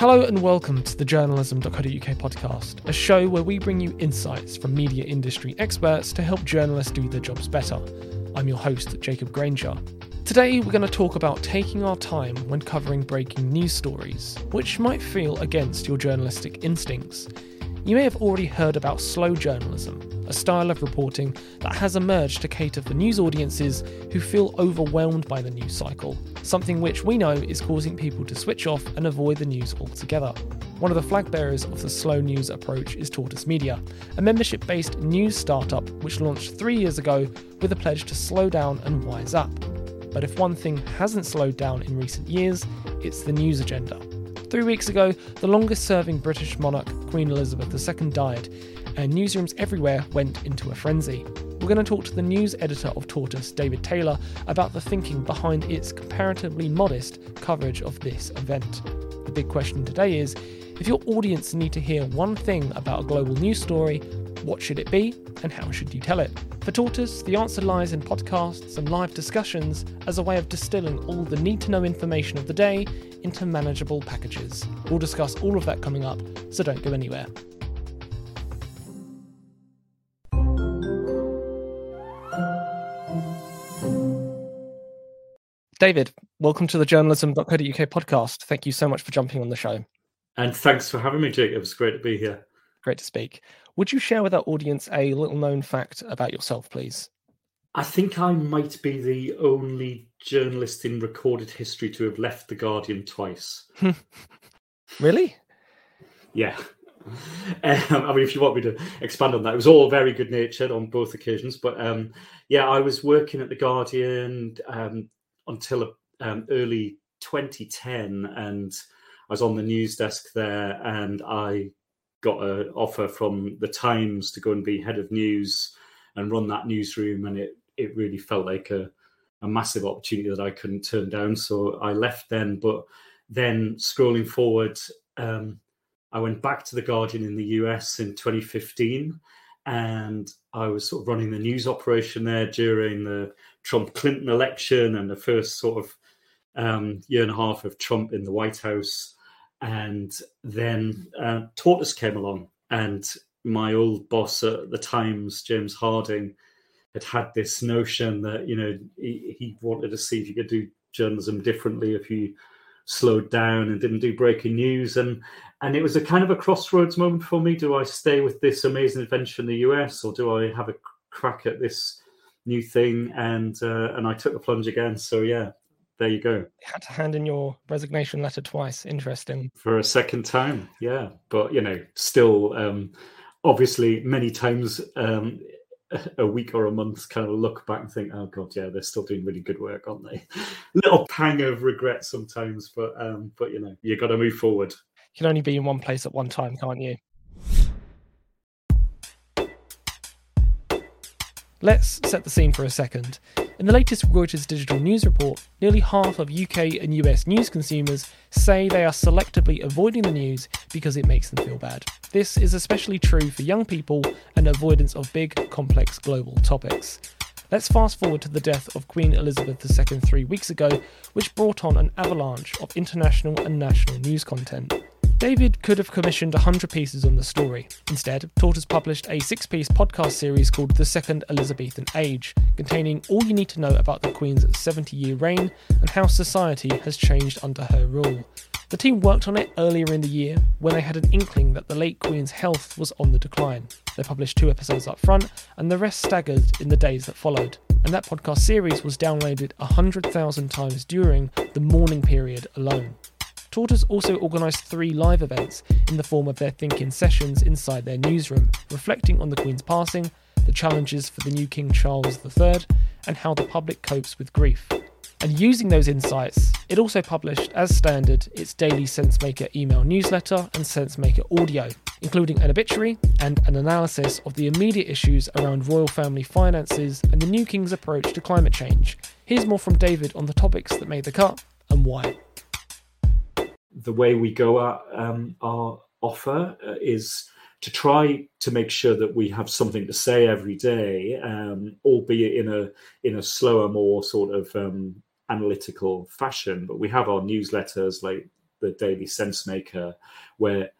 Hello and welcome to the journalism.co.uk podcast, a show where we bring you insights from media industry experts to help journalists do their jobs better. I'm your host, Jacob Granger. Today, we're going to talk about taking our time when covering breaking news stories, which might feel against your journalistic instincts. You may have already heard about slow journalism, a style of reporting that has emerged to cater for news audiences who feel overwhelmed by the news cycle, something which we know is causing people to switch off and avoid the news altogether. One of the flag bearers of the slow news approach is Tortoise Media, a membership based news startup which launched three years ago with a pledge to slow down and wise up. But if one thing hasn't slowed down in recent years, it's the news agenda. Three weeks ago, the longest serving British monarch, Queen Elizabeth II, died, and newsrooms everywhere went into a frenzy. We're going to talk to the news editor of Tortoise, David Taylor, about the thinking behind its comparatively modest coverage of this event. The big question today is if your audience need to hear one thing about a global news story, what should it be and how should you tell it? For Tortoise, the answer lies in podcasts and live discussions as a way of distilling all the need to know information of the day into manageable packages. We'll discuss all of that coming up, so don't go anywhere. David, welcome to the journalism.co.uk podcast. Thank you so much for jumping on the show. And thanks for having me, Jake. It was great to be here. Great to speak. Would you share with our audience a little known fact about yourself, please? I think I might be the only journalist in recorded history to have left The Guardian twice. really? Yeah. Um, I mean, if you want me to expand on that, it was all very good natured on both occasions. But um, yeah, I was working at The Guardian um, until um, early 2010, and I was on the news desk there, and I got an offer from the Times to go and be head of news and run that newsroom, and it it really felt like a a massive opportunity that I couldn't turn down. So I left then, but then scrolling forward, um, I went back to the Guardian in the US in 2015, and I was sort of running the news operation there during the Trump Clinton election and the first sort of um, year and a half of Trump in the White House. And then uh, Tortoise came along, and my old boss at the Times, James Harding, had had this notion that you know he, he wanted to see if you could do journalism differently if you slowed down and didn't do breaking news and and it was a kind of a crossroads moment for me do i stay with this amazing adventure in the us or do i have a crack at this new thing and uh, and i took the plunge again so yeah there you go. You had to hand in your resignation letter twice. Interesting. For a second time, yeah. But you know, still, um, obviously, many times um, a week or a month, kind of look back and think, "Oh God, yeah, they're still doing really good work, aren't they?" Little pang of regret sometimes, but um, but you know, you got to move forward. You can only be in one place at one time, can't you? Let's set the scene for a second. In the latest Reuters digital news report, nearly half of UK and US news consumers say they are selectively avoiding the news because it makes them feel bad. This is especially true for young people and avoidance of big, complex global topics. Let's fast forward to the death of Queen Elizabeth II three weeks ago, which brought on an avalanche of international and national news content. David could have commissioned 100 pieces on the story. Instead, Tortoise published a six piece podcast series called The Second Elizabethan Age, containing all you need to know about the Queen's 70 year reign and how society has changed under her rule. The team worked on it earlier in the year when they had an inkling that the late Queen's health was on the decline. They published two episodes up front, and the rest staggered in the days that followed. And that podcast series was downloaded 100,000 times during the mourning period alone. Tortoise also organised three live events in the form of their Think-in sessions inside their newsroom, reflecting on the Queen's passing, the challenges for the new King Charles III, and how the public copes with grief. And using those insights, it also published, as standard, its daily SenseMaker email newsletter and SenseMaker audio, including an obituary and an analysis of the immediate issues around royal family finances and the new king's approach to climate change. Here's more from David on the topics that made the cut and why the way we go at um, our offer uh, is to try to make sure that we have something to say every day, um, albeit in a in a slower, more sort of um, analytical fashion. But we have our newsletters like the Daily SenseMaker, where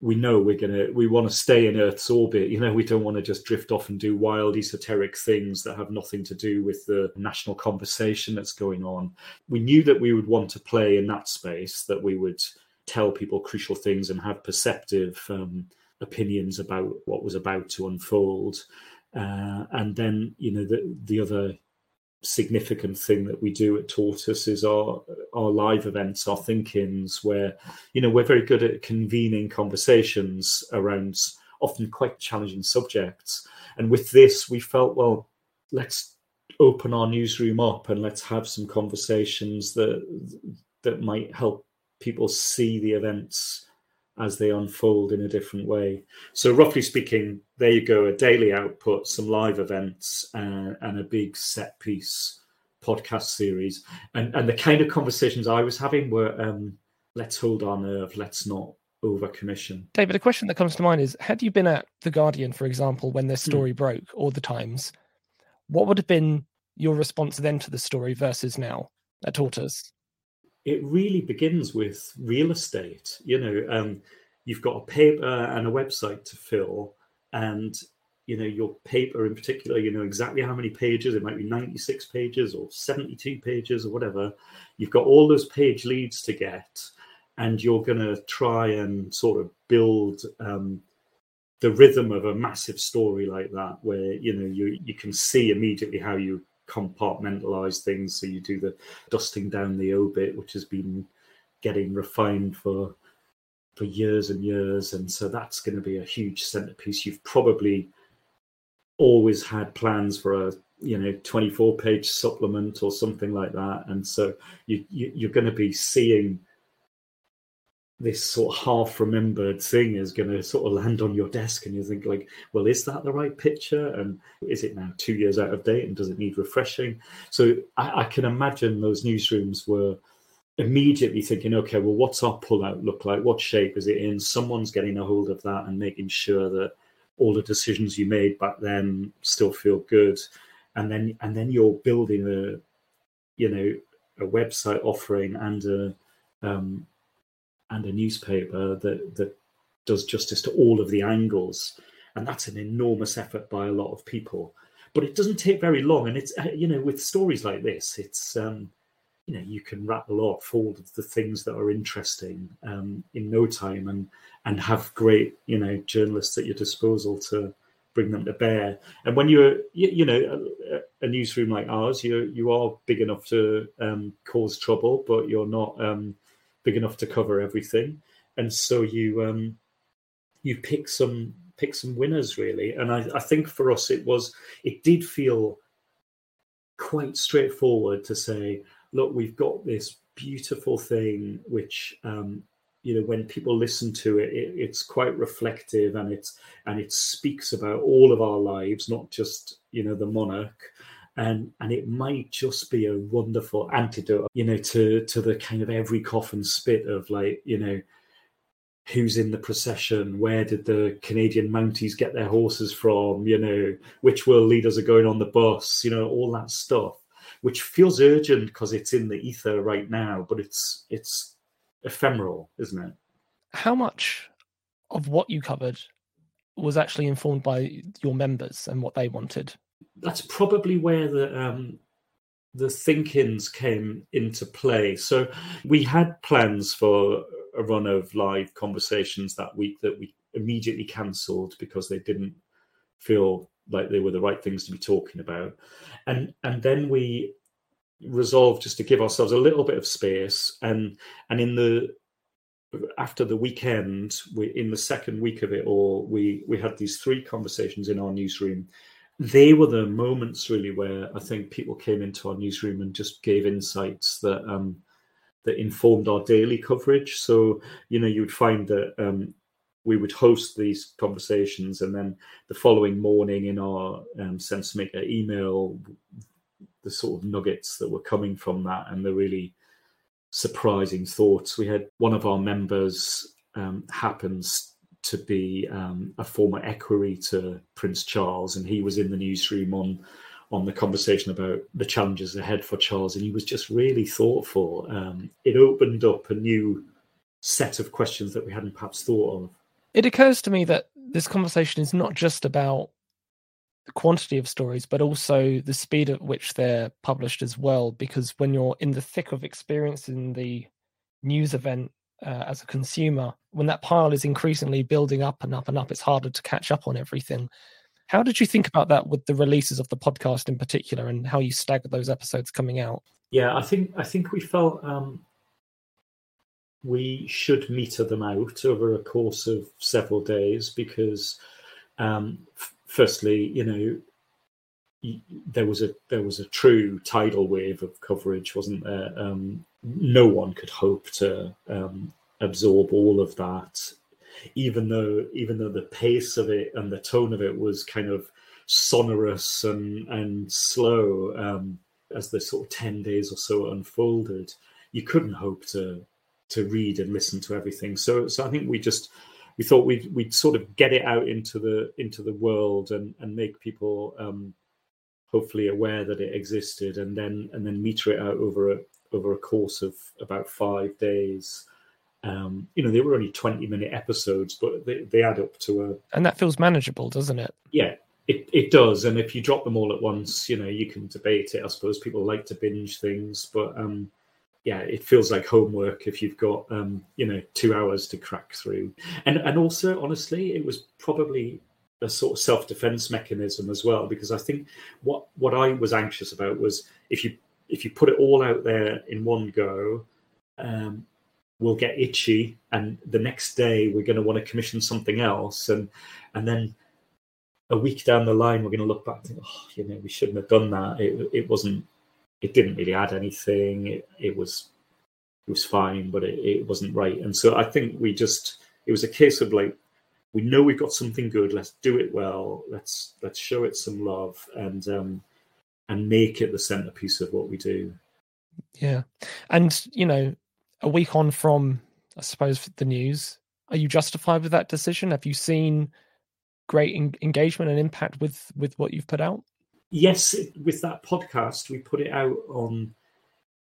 we know we're gonna we want to stay in Earth's orbit. You know, we don't want to just drift off and do wild esoteric things that have nothing to do with the national conversation that's going on. We knew that we would want to play in that space, that we would tell people crucial things and have perceptive um, opinions about what was about to unfold. Uh, and then, you know, the the other significant thing that we do at Tortoise is our our live events, our think-ins, where you know we're very good at convening conversations around often quite challenging subjects. And with this, we felt well, let's open our newsroom up and let's have some conversations that that might help people see the events as they unfold in a different way. So, roughly speaking, there you go a daily output, some live events, uh, and a big set piece podcast series. And, and the kind of conversations I was having were um, let's hold our nerve, let's not over commission. David, a question that comes to mind is had you been at The Guardian, for example, when this hmm. story mm. broke, or The Times, what would have been your response then to the story versus now at Tortoise? It really begins with real estate. You know, um, you've got a paper and a website to fill, and you know your paper in particular. You know exactly how many pages. It might be ninety-six pages or seventy-two pages or whatever. You've got all those page leads to get, and you're going to try and sort of build. Um, the rhythm of a massive story like that, where you know you you can see immediately how you compartmentalize things. So you do the dusting down the obit, which has been getting refined for for years and years, and so that's going to be a huge centerpiece. You've probably always had plans for a you know 24 page supplement or something like that and so you, you you're going to be seeing this sort of half remembered thing is going to sort of land on your desk and you think like well is that the right picture? And is it now two years out of date and does it need refreshing? So i, I can imagine those newsrooms were immediately thinking okay well what's our pullout look like? What shape is it in? Someone's getting a hold of that and making sure that all the decisions you made back then still feel good. And then and then you're building a you know a website offering and a um, and a newspaper that that does justice to all of the angles, and that's an enormous effort by a lot of people. But it doesn't take very long, and it's uh, you know with stories like this, it's um, you know you can rattle off all of the things that are interesting um, in no time, and and have great you know journalists at your disposal to bring them to bear. And when you're, you, you know, a, a, newsroom like ours, you you are big enough to um, cause trouble, but you're not um, big enough to cover everything, and so you um, you pick some pick some winners really. And I, I think for us it was it did feel quite straightforward to say, look, we've got this beautiful thing which um, you know when people listen to it, it, it's quite reflective and it's and it speaks about all of our lives not just you know the monarch and and it might just be a wonderful antidote you know to to the kind of every coffin spit of like you know who's in the procession where did the canadian mounties get their horses from you know which world leaders are going on the bus you know all that stuff which feels urgent because it's in the ether right now but it's it's ephemeral isn't it? How much of what you covered was actually informed by your members and what they wanted that's probably where the um, the think-ins came into play. So we had plans for a run of live conversations that week that we immediately cancelled because they didn't feel like they were the right things to be talking about. And and then we resolved just to give ourselves a little bit of space and and in the after the weekend we in the second week of it all we we had these three conversations in our newsroom they were the moments really where I think people came into our newsroom and just gave insights that um, that informed our daily coverage. So you know, you would find that um, we would host these conversations, and then the following morning in our um, SenseMaker email, the sort of nuggets that were coming from that, and the really surprising thoughts. We had one of our members um, happens to be um, a former equerry to Prince Charles, and he was in the newsroom on on the conversation about the challenges ahead for Charles, and he was just really thoughtful. Um, it opened up a new set of questions that we hadn't perhaps thought of. It occurs to me that this conversation is not just about the quantity of stories, but also the speed at which they're published as well. Because when you're in the thick of experiencing the news event uh, as a consumer, when that pile is increasingly building up and up and up, it's harder to catch up on everything. How did you think about that with the releases of the podcast in particular, and how you staggered those episodes coming out? Yeah, I think I think we felt um, we should meter them out over a course of several days because, um, f- firstly, you know, there was a there was a true tidal wave of coverage, wasn't there? Um, no one could hope to um, absorb all of that, even though even though the pace of it and the tone of it was kind of sonorous and and slow um, as the sort of ten days or so unfolded. You couldn't hope to to read and listen to everything. So so I think we just we thought we'd we'd sort of get it out into the into the world and and make people um, hopefully aware that it existed, and then and then meter it out over a over a course of about five days. Um, you know, they were only twenty minute episodes, but they, they add up to a and that feels manageable, doesn't it? Yeah, it, it does. And if you drop them all at once, you know, you can debate it. I suppose people like to binge things, but um, yeah, it feels like homework if you've got um, you know two hours to crack through. And and also, honestly, it was probably a sort of self defense mechanism as well because I think what what I was anxious about was if you if you put it all out there in one go, um, we'll get itchy, and the next day we're going to want to commission something else, and and then a week down the line we're going to look back and think, oh, you know, we shouldn't have done that. It it wasn't. It didn't really add anything. It, it was it was fine, but it, it wasn't right. And so I think we just it was a case of like we know we've got something good. Let's do it well. Let's let's show it some love and um, and make it the centerpiece of what we do. Yeah, and you know, a week on from I suppose the news, are you justified with that decision? Have you seen great in- engagement and impact with with what you've put out? Yes, with that podcast, we put it out on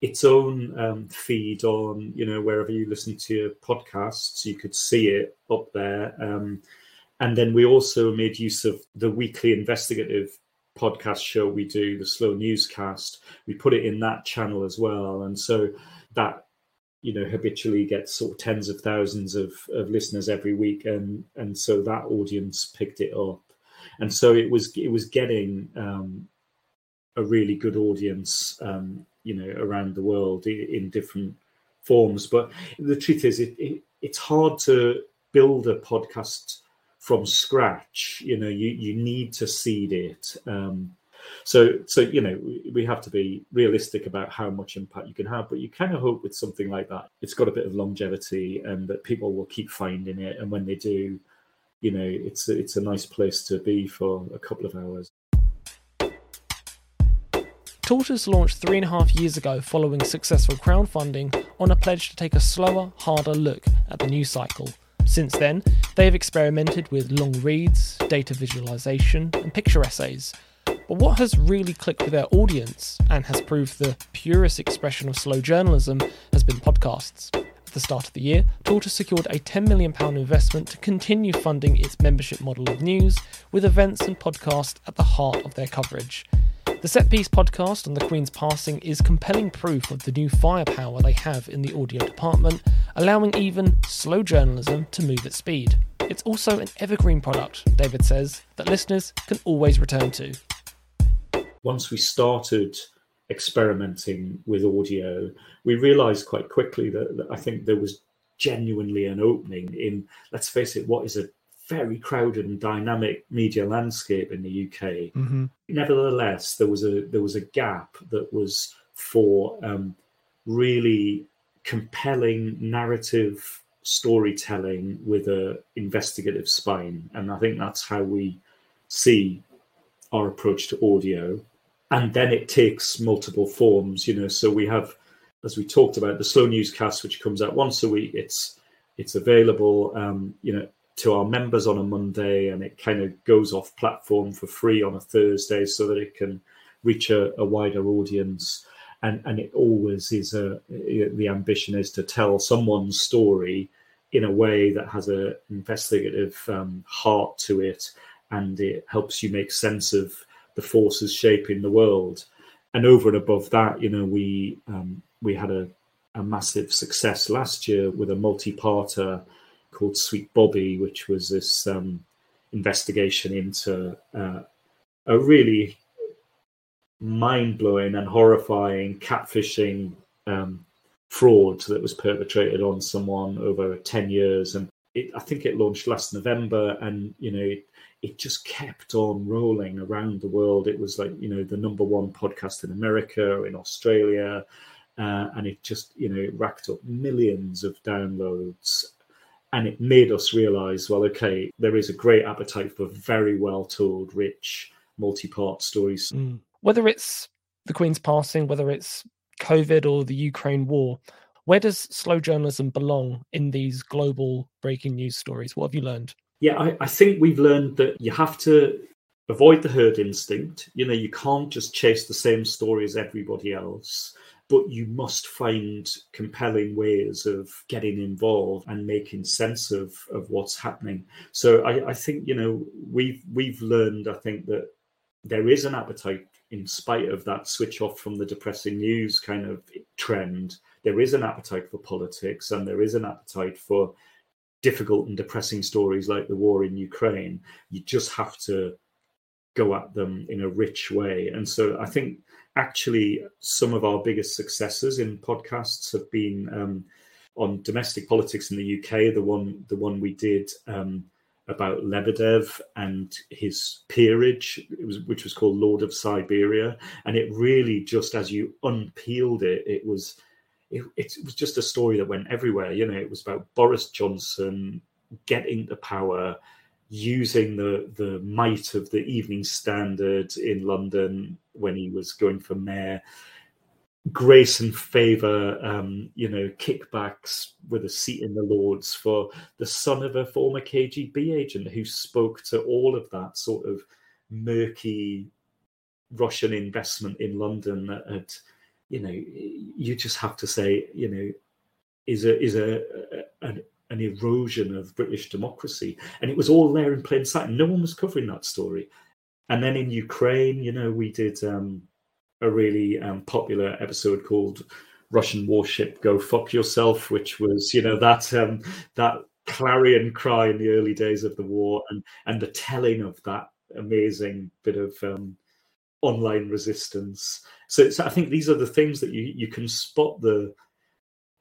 its own um, feed on you know wherever you listen to your podcasts you could see it up there um, and then we also made use of the weekly investigative podcast show we do the slow newscast. We put it in that channel as well. And so that you know habitually gets sort of tens of thousands of, of listeners every week. And and so that audience picked it up. And so it was it was getting um, a really good audience um, you know around the world in different forms. But the truth is, it, it, it's hard to build a podcast from scratch. You know, you you need to seed it. Um, so so you know we have to be realistic about how much impact you can have but you kind of hope with something like that it's got a bit of longevity and that people will keep finding it and when they do you know it's it's a nice place to be for a couple of hours Tortoise launched three and a half years ago following successful crowdfunding on a pledge to take a slower, harder look at the news cycle. Since then, they have experimented with long reads, data visualization, and picture essays. But what has really clicked with their audience and has proved the purest expression of slow journalism has been podcasts. At the start of the year, Tortoise secured a £10 million investment to continue funding its membership model of news, with events and podcasts at the heart of their coverage. The Set Piece podcast on the Queen's passing is compelling proof of the new firepower they have in the audio department, allowing even slow journalism to move at speed. It's also an evergreen product, David says, that listeners can always return to. Once we started experimenting with audio, we realized quite quickly that, that I think there was genuinely an opening in, let's face it, what is a very crowded and dynamic media landscape in the UK. Mm-hmm. Nevertheless, there was a there was a gap that was for um, really compelling narrative storytelling with a investigative spine, and I think that's how we see our approach to audio. And then it takes multiple forms, you know. So we have, as we talked about, the slow newscast, which comes out once a week. It's it's available, um, you know, to our members on a Monday, and it kind of goes off platform for free on a Thursday so that it can reach a, a wider audience. and and it always is a the ambition is to tell someone's story in a way that has a investigative um, heart to it, and it helps you make sense of the forces shaping the world. And over and above that, you know, we um, we had a, a massive success last year with a multi-parter called Sweet Bobby, which was this um, investigation into uh, a really mind blowing and horrifying catfishing um, fraud that was perpetrated on someone over 10 years. And it, I think it launched last November, and you know, it, it just kept on rolling around the world. It was like, you know, the number one podcast in America, in Australia. Uh, and it just, you know, racked up millions of downloads and it made us realize well okay there is a great appetite for very well told rich multi-part stories. Mm. whether it's the queen's passing whether it's covid or the ukraine war where does slow journalism belong in these global breaking news stories? What have you learned? Yeah I, I think we've learned that you have to avoid the herd instinct. You know you can't just chase the same story as everybody else but you must find compelling ways of getting involved and making sense of, of what's happening. So I, I think you know we've we've learned I think that there is an appetite in spite of that switch off from the depressing news kind of trend. There is an appetite for politics and there is an appetite for difficult and depressing stories like the war in Ukraine. You just have to go at them in a rich way. And so I think actually some of our biggest successes in podcasts have been um, on domestic politics in the UK. The one the one we did um, about Lebedev and his peerage, was, which was called Lord of Siberia, and it really just as you unpeeled it, it was. It, it was just a story that went everywhere. You know, it was about Boris Johnson getting the power, using the the might of the Evening Standard in London when he was going for mayor, grace and favour, um, you know, kickbacks with a seat in the Lords for the son of a former KGB agent who spoke to all of that sort of murky Russian investment in London that had, you know, you just have to say, you know, is a is a, a, a an erosion of British democracy. And it was all there in plain sight. No one was covering that story. And then in Ukraine, you know, we did um, a really um, popular episode called Russian Warship Go Fuck Yourself, which was, you know, that um, that clarion cry in the early days of the war and, and the telling of that amazing bit of um, online resistance. So, so I think these are the things that you, you can spot the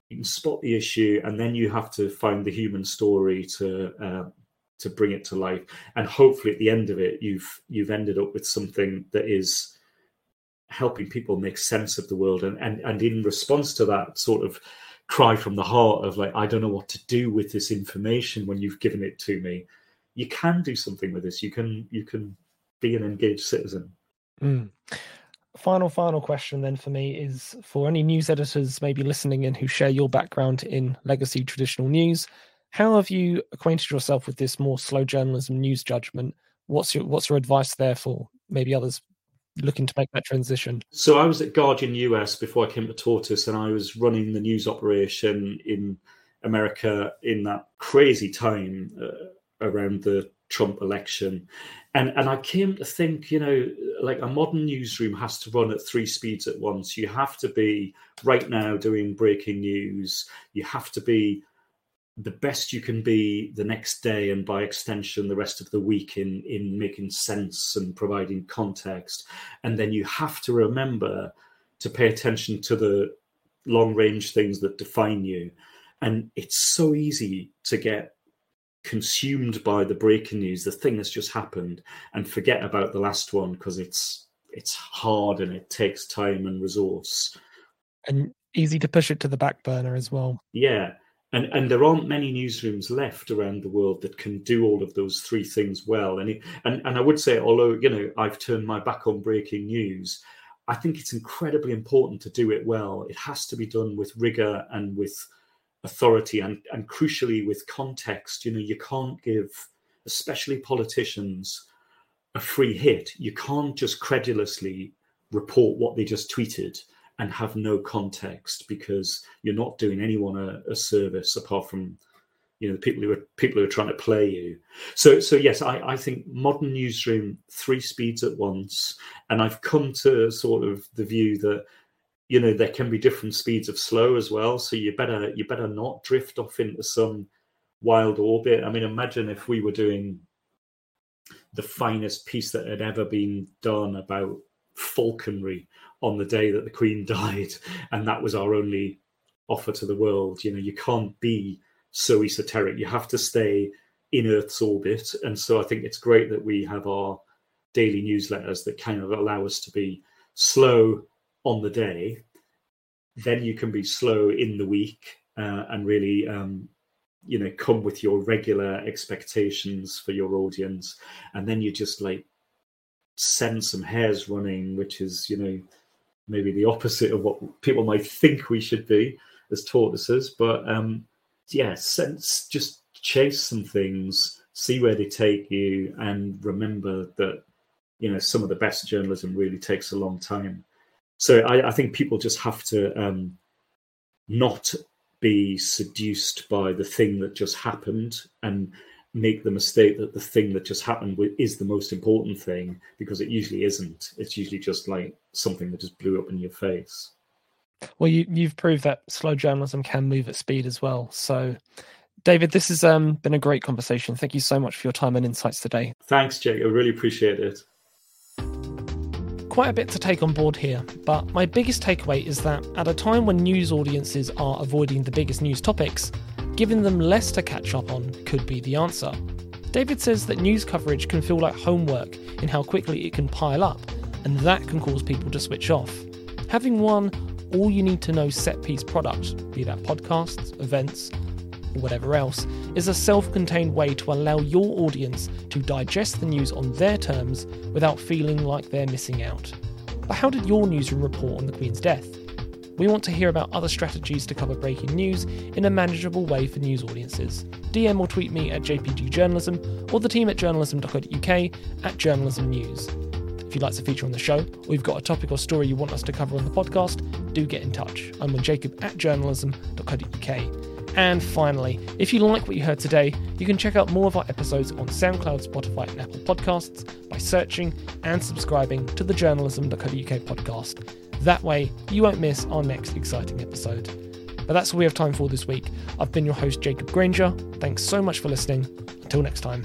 you can spot the issue, and then you have to find the human story to uh, to bring it to life. And hopefully, at the end of it, you've you've ended up with something that is helping people make sense of the world. And and and in response to that sort of cry from the heart of like, I don't know what to do with this information when you've given it to me. You can do something with this. You can you can be an engaged citizen. Mm final final question then for me is for any news editors maybe listening in who share your background in legacy traditional news how have you acquainted yourself with this more slow journalism news judgment what's your what's your advice there for maybe others looking to make that transition so i was at guardian us before i came to tortoise and i was running the news operation in america in that crazy time uh, around the Trump election. And and I came to think, you know, like a modern newsroom has to run at three speeds at once. You have to be right now doing breaking news. You have to be the best you can be the next day and by extension the rest of the week in in making sense and providing context. And then you have to remember to pay attention to the long range things that define you. And it's so easy to get consumed by the breaking news, the thing that's just happened, and forget about the last one because it's it's hard and it takes time and resource. And easy to push it to the back burner as well. Yeah. And, and there aren't many newsrooms left around the world that can do all of those three things well. And, it, and and I would say, although you know I've turned my back on breaking news, I think it's incredibly important to do it well. It has to be done with rigor and with authority and, and crucially with context. You know, you can't give, especially politicians, a free hit. You can't just credulously report what they just tweeted and have no context because you're not doing anyone a, a service apart from you know the people who are people who are trying to play you. So so yes i i think modern newsroom three speeds at once. And i've come to sort of the view that you know there can be different speeds of slow as well. So you better you better not drift off into some wild orbit. I mean imagine if we were doing the finest piece that had ever been done about falconry on the day that the queen died and that was our only offer to the world. You know you can't be so esoteric. You have to stay in earth's orbit. And so i think it's great that we have our daily newsletters that kind of allow us to be slow on the day. Then you can be slow in the week uh, and really um, you know come with your regular expectations for your audience. And then you just like send some hares running which is you know maybe the opposite of what people might think we should be as tortoises but um yeah sense just chase some things see where they take you and remember that you know some of the best journalism really takes a long time. So i, I think people just have to um not be seduced by the thing that just happened and make the mistake that the thing that just happened is the most important thing because it usually isn't. It's usually just like something that just blew up in your face. Well, you, you've proved that slow journalism can move at speed as well. So, David, this has um, been a great conversation. Thank you so much for your time and insights today. Thanks, Jake. I really appreciate it quite a bit to take on board here, but my biggest takeaway is that at a time when news audiences are avoiding the biggest news topics, giving them less to catch up on could be the answer. David says that news coverage can feel like homework in how quickly it can pile up, and that can cause people to switch off. Having one all you need to know set piece product, be that podcasts, events, or whatever else, is a self contained way to allow your audience to digest the news on their terms without feeling like they're missing out. But how did your newsroom report on the Queen's death? We want to hear about other strategies to cover breaking news in a manageable way for news audiences. DM or tweet me at JPG Journalism or the team at journalism.co.uk at journalism news. If you'd like to feature on the show, or you've got a topic or story you want us to cover on the podcast, do get in touch. I'm on jacob at journalism.co.uk. And finally, if you like what you heard today, you can check out more of our episodes on SoundCloud, Spotify, and Apple Podcasts by searching and subscribing to the journalism.co.uk podcast. That way, you won't miss our next exciting episode. But that's all we have time for this week. I've been your host, Jacob Granger. Thanks so much for listening. Until next time.